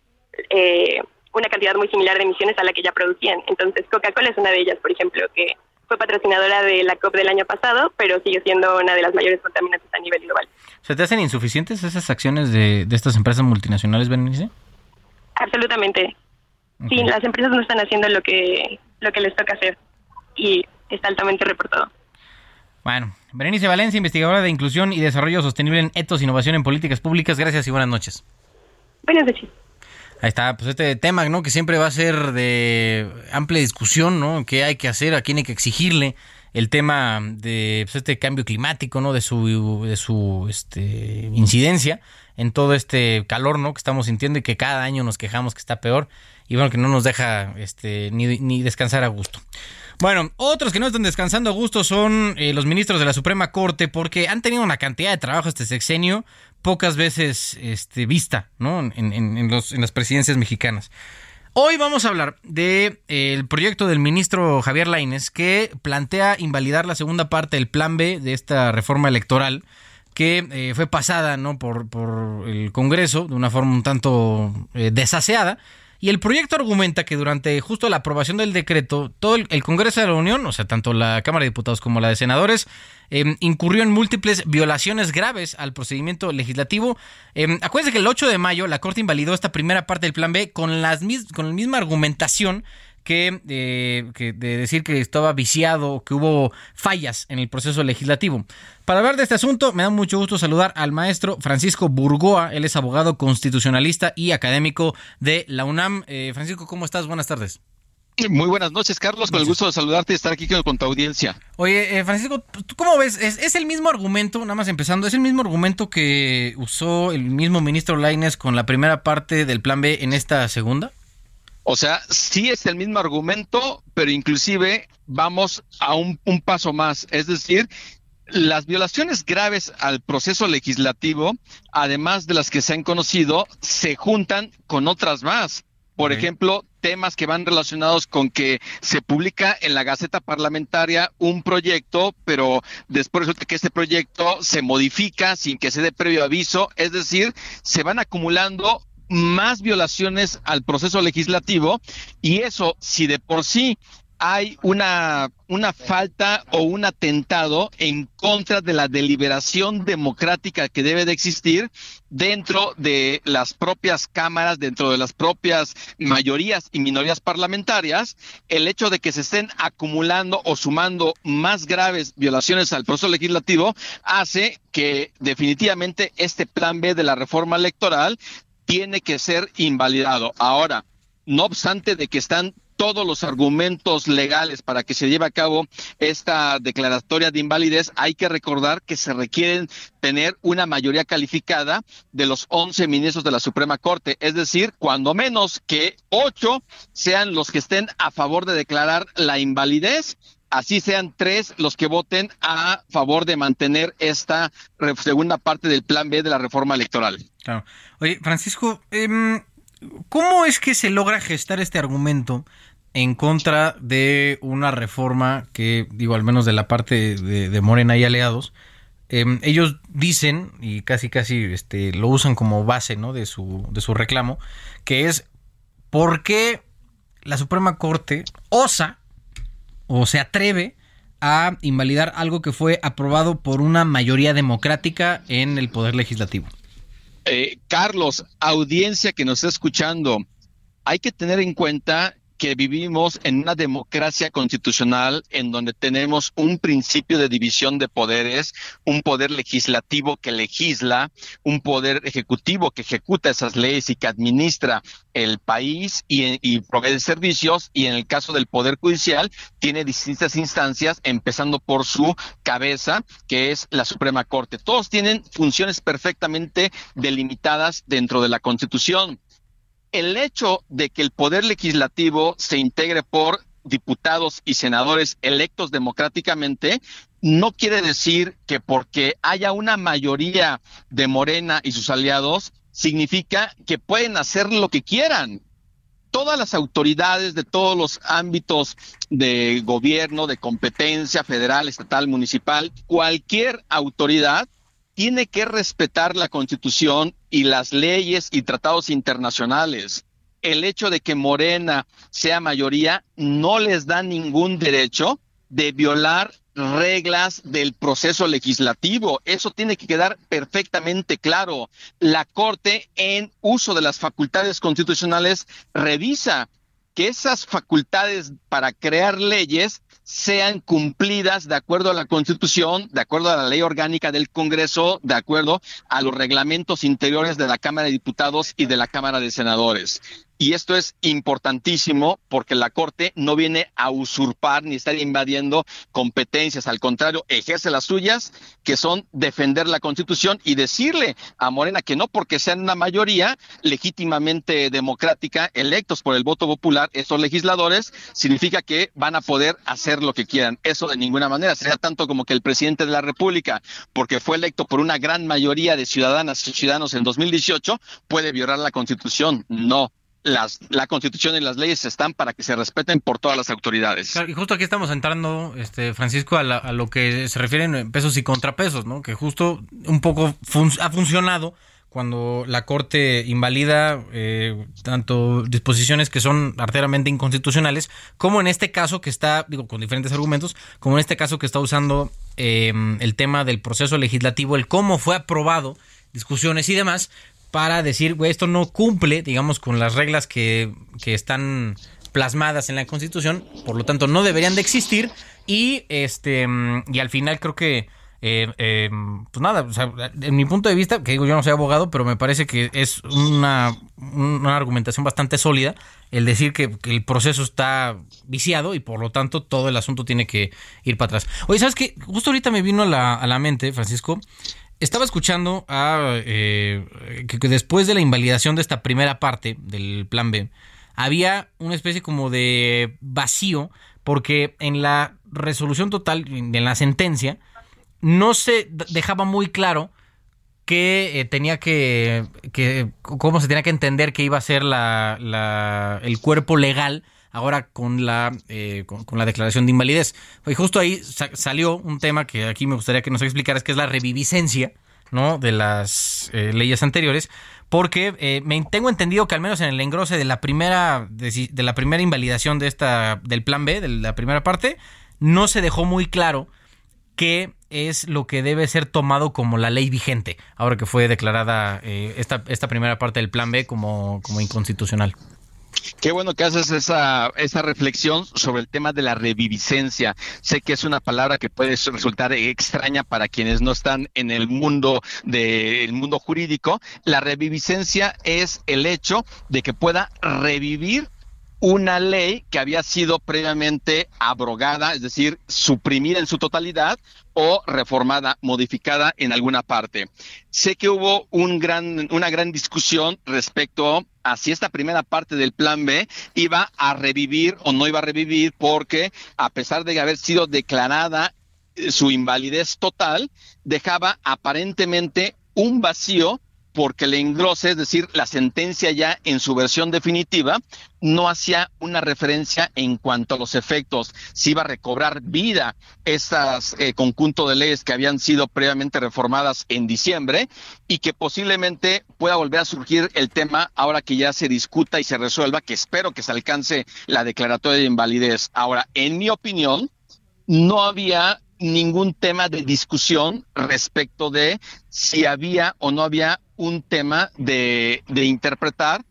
eh, una cantidad muy similar de emisiones a la que ya producían. Entonces, Coca-Cola es una de ellas, por ejemplo, que fue patrocinadora de la COP del año pasado, pero sigue siendo una de las mayores contaminantes a nivel global. ¿Se te hacen insuficientes esas acciones de, de estas empresas multinacionales, Berenice? Absolutamente. Sí, las empresas no están haciendo lo que lo que les toca hacer y está altamente reportado. Bueno, Berenice Valencia, investigadora de inclusión y desarrollo sostenible en Etos, Innovación en Políticas Públicas. Gracias y buenas noches. Buenas noches. Ahí está, pues este tema, ¿no? Que siempre va a ser de amplia discusión, ¿no? ¿Qué hay que hacer? ¿A quién hay que exigirle? El tema de pues, este cambio climático, ¿no? De su, de su este, incidencia en todo este calor, ¿no? Que estamos sintiendo y que cada año nos quejamos que está peor y bueno, que no nos deja este, ni, ni descansar a gusto. Bueno, otros que no están descansando a gusto son eh, los ministros de la Suprema Corte porque han tenido una cantidad de trabajo este sexenio pocas veces este, vista ¿no? en, las presidencias mexicanas. Hoy vamos a hablar del proyecto del ministro Javier Lainez que plantea invalidar la segunda parte del plan B de esta reforma electoral que eh, fue pasada ¿no? por, por el Congreso de una forma un tanto eh, desaseada. Y el proyecto argumenta que durante justo la aprobación del decreto, todo el, Congreso de la Unión, o sea, tanto la Cámara de Diputados como la de Senadores, eh, incurrió en múltiples violaciones graves al procedimiento legislativo. Eh, acuérdense que el 8 de mayo la Corte invalidó esta primera parte del Plan B con, las con la misma argumentación que, eh, que de decir que estaba viciado, que hubo fallas en el proceso legislativo. Para hablar de este asunto, me da mucho gusto saludar al maestro Francisco Burgoa. Él es abogado constitucionalista y académico de la UNAM. Eh, Francisco, ¿cómo estás? Buenas tardes. Muy buenas noches, Carlos. Con el gusto de saludarte y estar aquí con, con tu audiencia. Oye, eh, Francisco, ¿tú cómo ves? ¿Es, es el mismo argumento, nada más empezando, es el mismo argumento que usó el mismo ministro Laines con la primera parte del plan B en esta segunda? O sea, sí es el mismo argumento, pero inclusive vamos a un, un paso más. Es decir, las violaciones graves al proceso legislativo, además de las que se han conocido, se juntan con otras más. Por ejemplo, temas que van relacionados con que se publica en la Gaceta Parlamentaria un proyecto, pero después resulta que este proyecto se modifica sin que se dé previo aviso, es decir, se van acumulando más violaciones al proceso legislativo y eso, si de por sí hay una, una falta o un atentado en contra de la deliberación democrática que debe de existir dentro de las propias cámaras, dentro de las propias mayorías y minorías parlamentarias, el hecho de que se estén acumulando o sumando más graves violaciones al proceso legislativo hace que definitivamente este plan B de la reforma electoral tiene que ser invalidado. Ahora, no obstante de que están todos los argumentos legales para que se lleve a cabo esta declaratoria de invalidez, hay que recordar que se requieren tener una mayoría calificada de los 11 ministros de la Suprema Corte, es decir, cuando menos que ocho sean los que estén a favor de declarar la invalidez así sean tres los que voten a favor de mantener esta segunda parte del plan B de la reforma electoral. Claro. Oye, Francisco, em, ¿cómo es que se logra gestar este argumento en contra de una reforma que, digo, al menos de la parte de, de Morena y aliados, em, ellos dicen, y casi casi este, lo usan como base ¿no? de, su, de su reclamo, que es por qué la Suprema Corte osa o se atreve a invalidar algo que fue aprobado por una mayoría democrática en el Poder Legislativo. Eh, Carlos, audiencia que nos está escuchando, hay que tener en cuenta que vivimos en una democracia constitucional en donde tenemos un principio de división de poderes, un poder legislativo que legisla, un poder ejecutivo que ejecuta esas leyes y que administra el país y, provee servicios y en el caso del poder judicial tiene distintas instancias empezando por su cabeza que es la Suprema Corte. Todos tienen funciones perfectamente delimitadas dentro de la Constitución el hecho de que el poder legislativo se integre por diputados y senadores electos democráticamente no quiere decir que porque haya una mayoría de Morena y sus aliados significa que pueden hacer lo que quieran. Todas las autoridades de todos los ámbitos de gobierno, de competencia federal, estatal, municipal, cualquier autoridad tiene que respetar la Constitución y las leyes y tratados internacionales. El hecho de que Morena sea mayoría no les da ningún derecho de violar reglas del proceso legislativo. Eso tiene que quedar perfectamente claro. La Corte, en uso de las facultades constitucionales, revisa que esas facultades para crear leyes sean cumplidas de acuerdo a la Constitución, de acuerdo a la ley orgánica del Congreso, de acuerdo a los reglamentos interiores de la Cámara de Diputados y de la Cámara de Senadores. Y esto es importantísimo porque la Corte no viene a usurpar ni estar invadiendo competencias, al contrario, ejerce las suyas, que son defender la Constitución y decirle a Morena que no porque sean una mayoría legítimamente democrática, electos por el voto popular, estos legisladores, significa que van a poder hacer lo que quieran. Eso de ninguna manera sería tanto como que el presidente de la República, porque fue electo por una gran mayoría de ciudadanas y ciudadanos en 2018, puede violar la Constitución. No, las, la constitución y las leyes están para que se respeten por todas las autoridades. y justo aquí estamos entrando, este Francisco, a, lo que se refieren pesos y contrapesos, ¿no? Que justo un poco ha funcionado cuando la Corte invalida eh, tanto disposiciones que son arteramente inconstitucionales, como en este caso que está, digo, con diferentes argumentos, como en este caso que está usando eh, el tema del proceso legislativo, el cómo fue aprobado, discusiones y demás, para decir, güey, esto no cumple, digamos, con las reglas que, que están plasmadas en la Constitución, por lo tanto no deberían de existir y este y al final creo que eh, eh, pues nada, o sea, en mi punto de vista, que digo yo no soy abogado, pero me parece que es una, una argumentación bastante sólida el decir que, el proceso está viciado y por lo tanto todo el asunto tiene que ir para atrás. Oye, ¿sabes qué? Justo ahorita me vino a la, a la mente, Francisco, estaba escuchando a, eh, que, después de la invalidación de esta primera parte del plan B, había una especie como de vacío, porque en la resolución total, en la sentencia, no se dejaba muy claro que eh, tenía que, que, cómo se tenía que entender que iba a ser la, la, el cuerpo legal ahora con la, eh, con, la declaración de invalidez. Y justo ahí salió un tema que aquí me gustaría que nos explicaras, que es la reviviscencia ¿no? de las eh, leyes anteriores, porque eh, me tengo entendido que al menos en el engrose de la primera de, la primera invalidación de esta del plan B, de la primera parte, no se dejó muy claro qué es lo que debe ser tomado como la ley vigente, ahora que fue declarada esta, esta primera parte del plan B como, como inconstitucional. Qué bueno que haces esa, esa reflexión sobre el tema de la reviviscencia. Sé que es una palabra que puede resultar extraña para quienes no están en el mundo del mundo jurídico. La reviviscencia es el hecho de que pueda revivir una ley que había sido previamente abrogada, es decir, suprimida en su totalidad o reformada, modificada en alguna parte. Sé que hubo un gran, una gran discusión respecto a si esta primera parte del plan B iba a revivir o no iba a revivir, porque a pesar de haber sido declarada eh, su invalidez total, dejaba aparentemente un vacío porque el engrose, es decir, la sentencia ya en su versión definitiva, no hacía una referencia en cuanto a los efectos, si iba a recobrar vida estas eh, conjunto de leyes que habían sido previamente reformadas en diciembre y que posiblemente pueda volver a surgir el tema ahora que ya se discuta y se resuelva, que espero que se alcance la declaratoria de invalidez. Ahora, en mi opinión, no había ningún tema de discusión respecto de si había o no había un tema de, de interpretar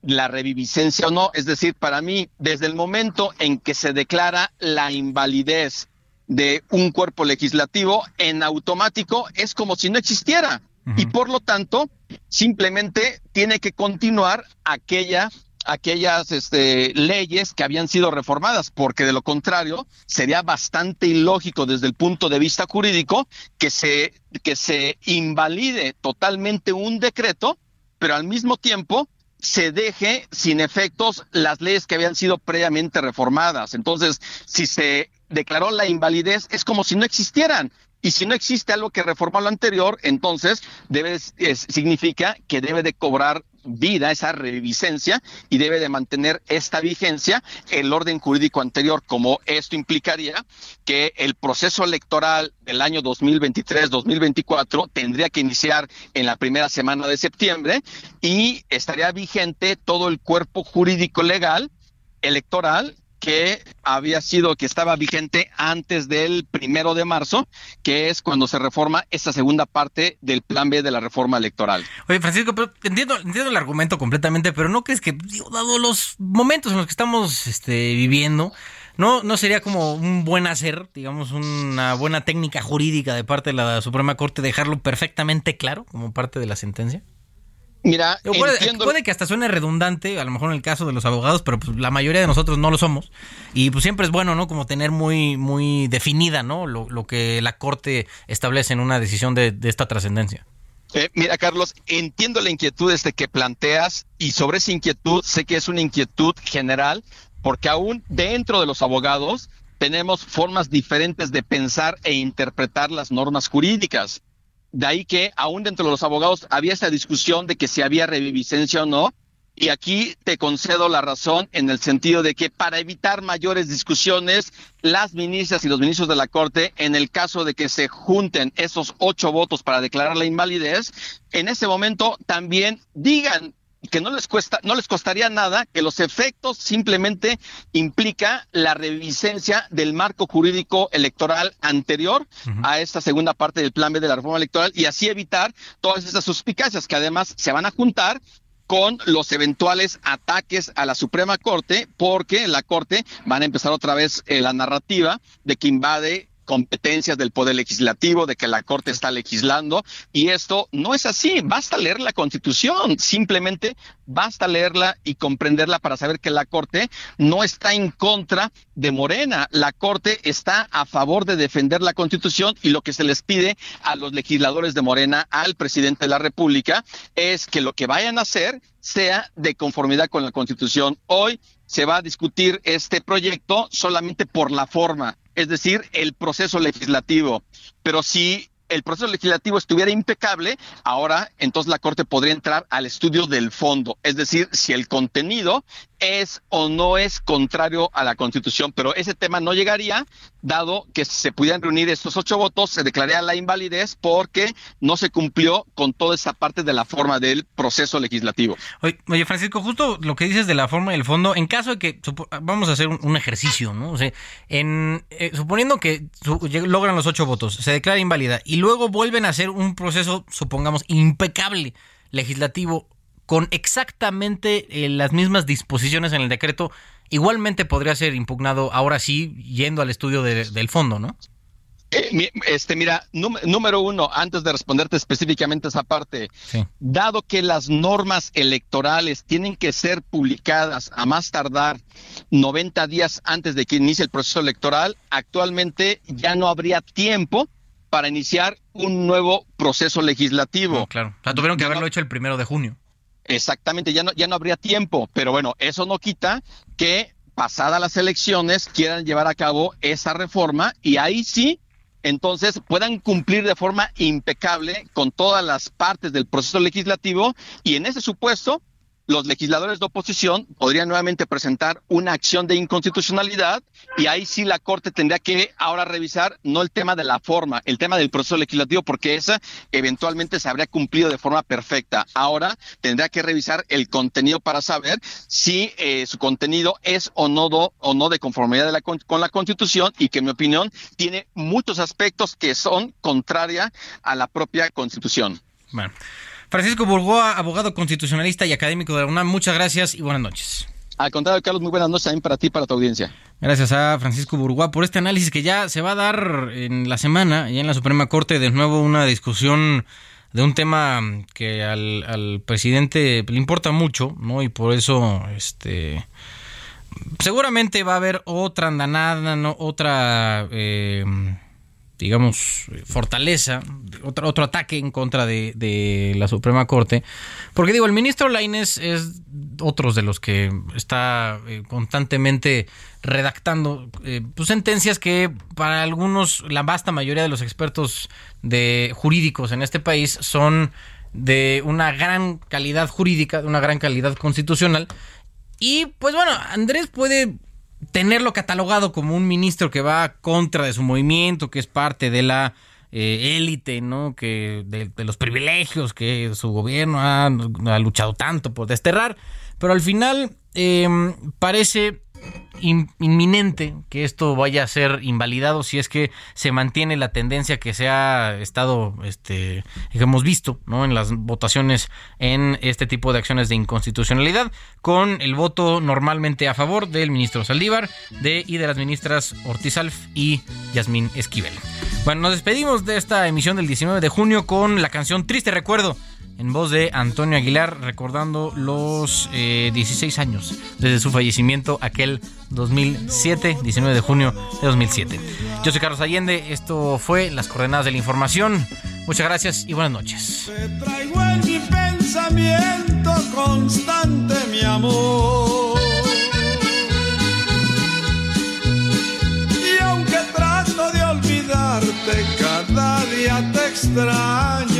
la reviviscencia o no. Es decir, para mí, desde el momento en que se declara la invalidez de un cuerpo legislativo, en automático es como si no existiera. Y por lo tanto, simplemente tiene que continuar aquella aquellas este, leyes que habían sido reformadas, porque de lo contrario sería bastante ilógico desde el punto de vista jurídico que se, que se invalide totalmente un decreto, pero al mismo tiempo se deje sin efectos las leyes que habían sido previamente reformadas. Entonces, si se declaró la invalidez, es como si no existieran. Y si no existe algo que reformó lo anterior, entonces debe, significa que debe de cobrar vida esa revisencia y debe de mantener esta vigencia el orden jurídico anterior, como esto implicaría que el proceso electoral del año 2023-2024 tendría que iniciar en la primera semana de septiembre y estaría vigente todo el cuerpo jurídico legal electoral que había sido, que estaba vigente antes del primero de marzo, que es cuando se reforma esta segunda parte del plan B de la reforma electoral. Oye, Francisco, pero entiendo, entiendo el argumento completamente, pero ¿no crees que, dado los momentos en los que estamos este, viviendo, no sería como un buen hacer, digamos, una buena técnica jurídica de parte de la Suprema Corte dejarlo perfectamente claro como parte de la sentencia? Mira, puede, que hasta suene redundante, a lo mejor en el caso de los abogados, pero pues la mayoría de nosotros no lo somos. Y pues siempre es bueno, ¿no? Como tener muy, muy definida, ¿no? Lo, que la Corte establece en una decisión de, esta trascendencia. Eh, mira, Carlos, entiendo la inquietud este que planteas y sobre esa inquietud sé que es una inquietud general, porque aún dentro de los abogados tenemos formas diferentes de pensar e interpretar las normas jurídicas. De ahí que aún dentro de los abogados había esta discusión de que si había reviviscencia o no. Y aquí te concedo la razón en el sentido de que para evitar mayores discusiones, las ministras y los ministros de la Corte, en el caso de que se junten esos ocho votos para declarar la invalidez, en ese momento también digan que no les cuesta, no les costaría nada, que los efectos simplemente implica la revisencia del marco jurídico electoral anterior a esta segunda parte del plan B de la reforma electoral y así evitar todas esas suspicacias que además se van a juntar con los eventuales ataques a la Suprema Corte, porque en la Corte van a empezar otra vez eh, la narrativa de que invade competencias del Poder Legislativo, de que la Corte está legislando, y esto no es así. Basta leer la Constitución, simplemente basta leerla y comprenderla para saber que la Corte no está en contra de Morena. La Corte está a favor de defender la Constitución y lo que se les pide a los legisladores de Morena, al presidente de la República, es que lo que vayan a hacer sea de conformidad con la Constitución. Hoy se va a discutir este proyecto solamente por la forma es decir, el proceso legislativo. Pero si el proceso legislativo estuviera impecable, ahora entonces la Corte podría entrar al estudio del fondo, es decir, si el contenido es o no es contrario a la Constitución, pero ese tema no llegaría, dado que se pudieran reunir estos ocho votos, se declararía la invalidez porque no se cumplió con toda esa parte de la forma del proceso legislativo. Oye, Francisco, justo lo que dices de la forma y el fondo, en caso de que, vamos a hacer un, ejercicio, ¿no? O sea, en, eh, suponiendo que logran los ocho votos, se declara inválida y luego vuelven a hacer un proceso, supongamos, impecable legislativo con exactamente eh, las mismas disposiciones en el decreto, igualmente podría ser impugnado ahora sí yendo al estudio del fondo, ¿no? Eh, este, mira, número uno, antes de responderte específicamente esa parte, dado que las normas electorales tienen que ser publicadas a más tardar 90 días antes de que inicie el proceso electoral, actualmente ya no habría tiempo para iniciar un nuevo proceso legislativo. claro, o sea, tuvieron que haberlo hecho el primero de junio. Exactamente, ya no, ya no habría tiempo, pero bueno, eso no quita que pasadas las elecciones quieran llevar a cabo esa reforma y ahí sí, entonces puedan cumplir de forma impecable con todas las partes del proceso legislativo y en ese supuesto los legisladores de oposición podrían nuevamente presentar una acción de inconstitucionalidad y ahí sí la Corte tendría que ahora revisar no el tema de la forma, el tema del proceso legislativo, porque esa eventualmente se habría cumplido de forma perfecta. Ahora tendría que revisar el contenido para saber si eh, su contenido es o no, o no de conformidad con la Constitución y que en mi opinión tiene muchos aspectos que son contraria a la propia Constitución. Bueno. Francisco Burgoa, abogado constitucionalista y académico de la UNAM, muchas gracias y buenas noches. Al contrario, Carlos, muy buenas noches también para ti y para tu audiencia. Gracias a Francisco Burgoa por este análisis que ya se va a dar en la semana, ya en la Suprema Corte, de nuevo una discusión de un tema que al, presidente le importa mucho, ¿no? Y por eso, este, seguramente va a haber otra andanada, ¿no? Otra, eh, digamos, fortaleza, otro, otro ataque en contra de, la Suprema Corte. Porque digo, el ministro Laines es otro de los que está eh, constantemente redactando eh, pues, sentencias que para algunos, la vasta mayoría de los expertos de jurídicos en este país son de una gran calidad jurídica, de una gran calidad constitucional. Y pues bueno, Andrés puede tenerlo catalogado como un ministro que va contra de su movimiento, que es parte de la eh, élite, ¿no? Que de, los privilegios que su gobierno ha, luchado tanto por desterrar, pero al final em, parece inminente que esto vaya a ser invalidado si es que se mantiene la tendencia que se ha estado, este, visto. En las votaciones en este tipo de acciones de inconstitucionalidad, con el voto normalmente a favor del ministro Saldívar de, y de las ministras Ortiz Alf y Yasmín Esquivel. Bueno, nos despedimos de esta emisión del 19 de junio con la canción Triste Recuerdo en voz de Antonio Aguilar, recordando los 16 eh, años desde su fallecimiento aquel 2007, 19 de junio de 2007. Yo soy Carlos Allende, esto fue Las Coordenadas de la Información. Muchas gracias y buenas noches. Te traigo en mi pensamiento constante, mi amor. Y aunque trato de olvidarte, cada día te extraño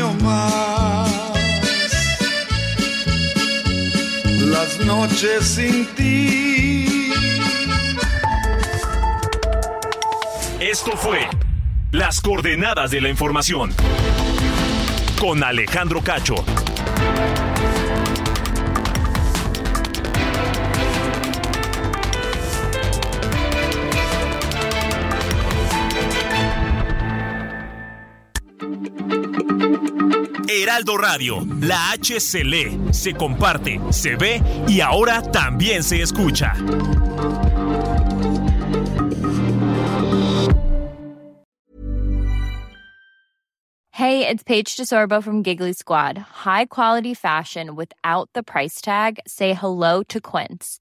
noches sin ti. Esto fue Las coordenadas de la información con Alejandro Cacho. Heraldo Radio. La H se lee, se comparte, se ve y ahora también se escucha. Hey, it's Paige DeSorbo from Giggly Squad. High quality fashion without the price tag. Say hello to Quince.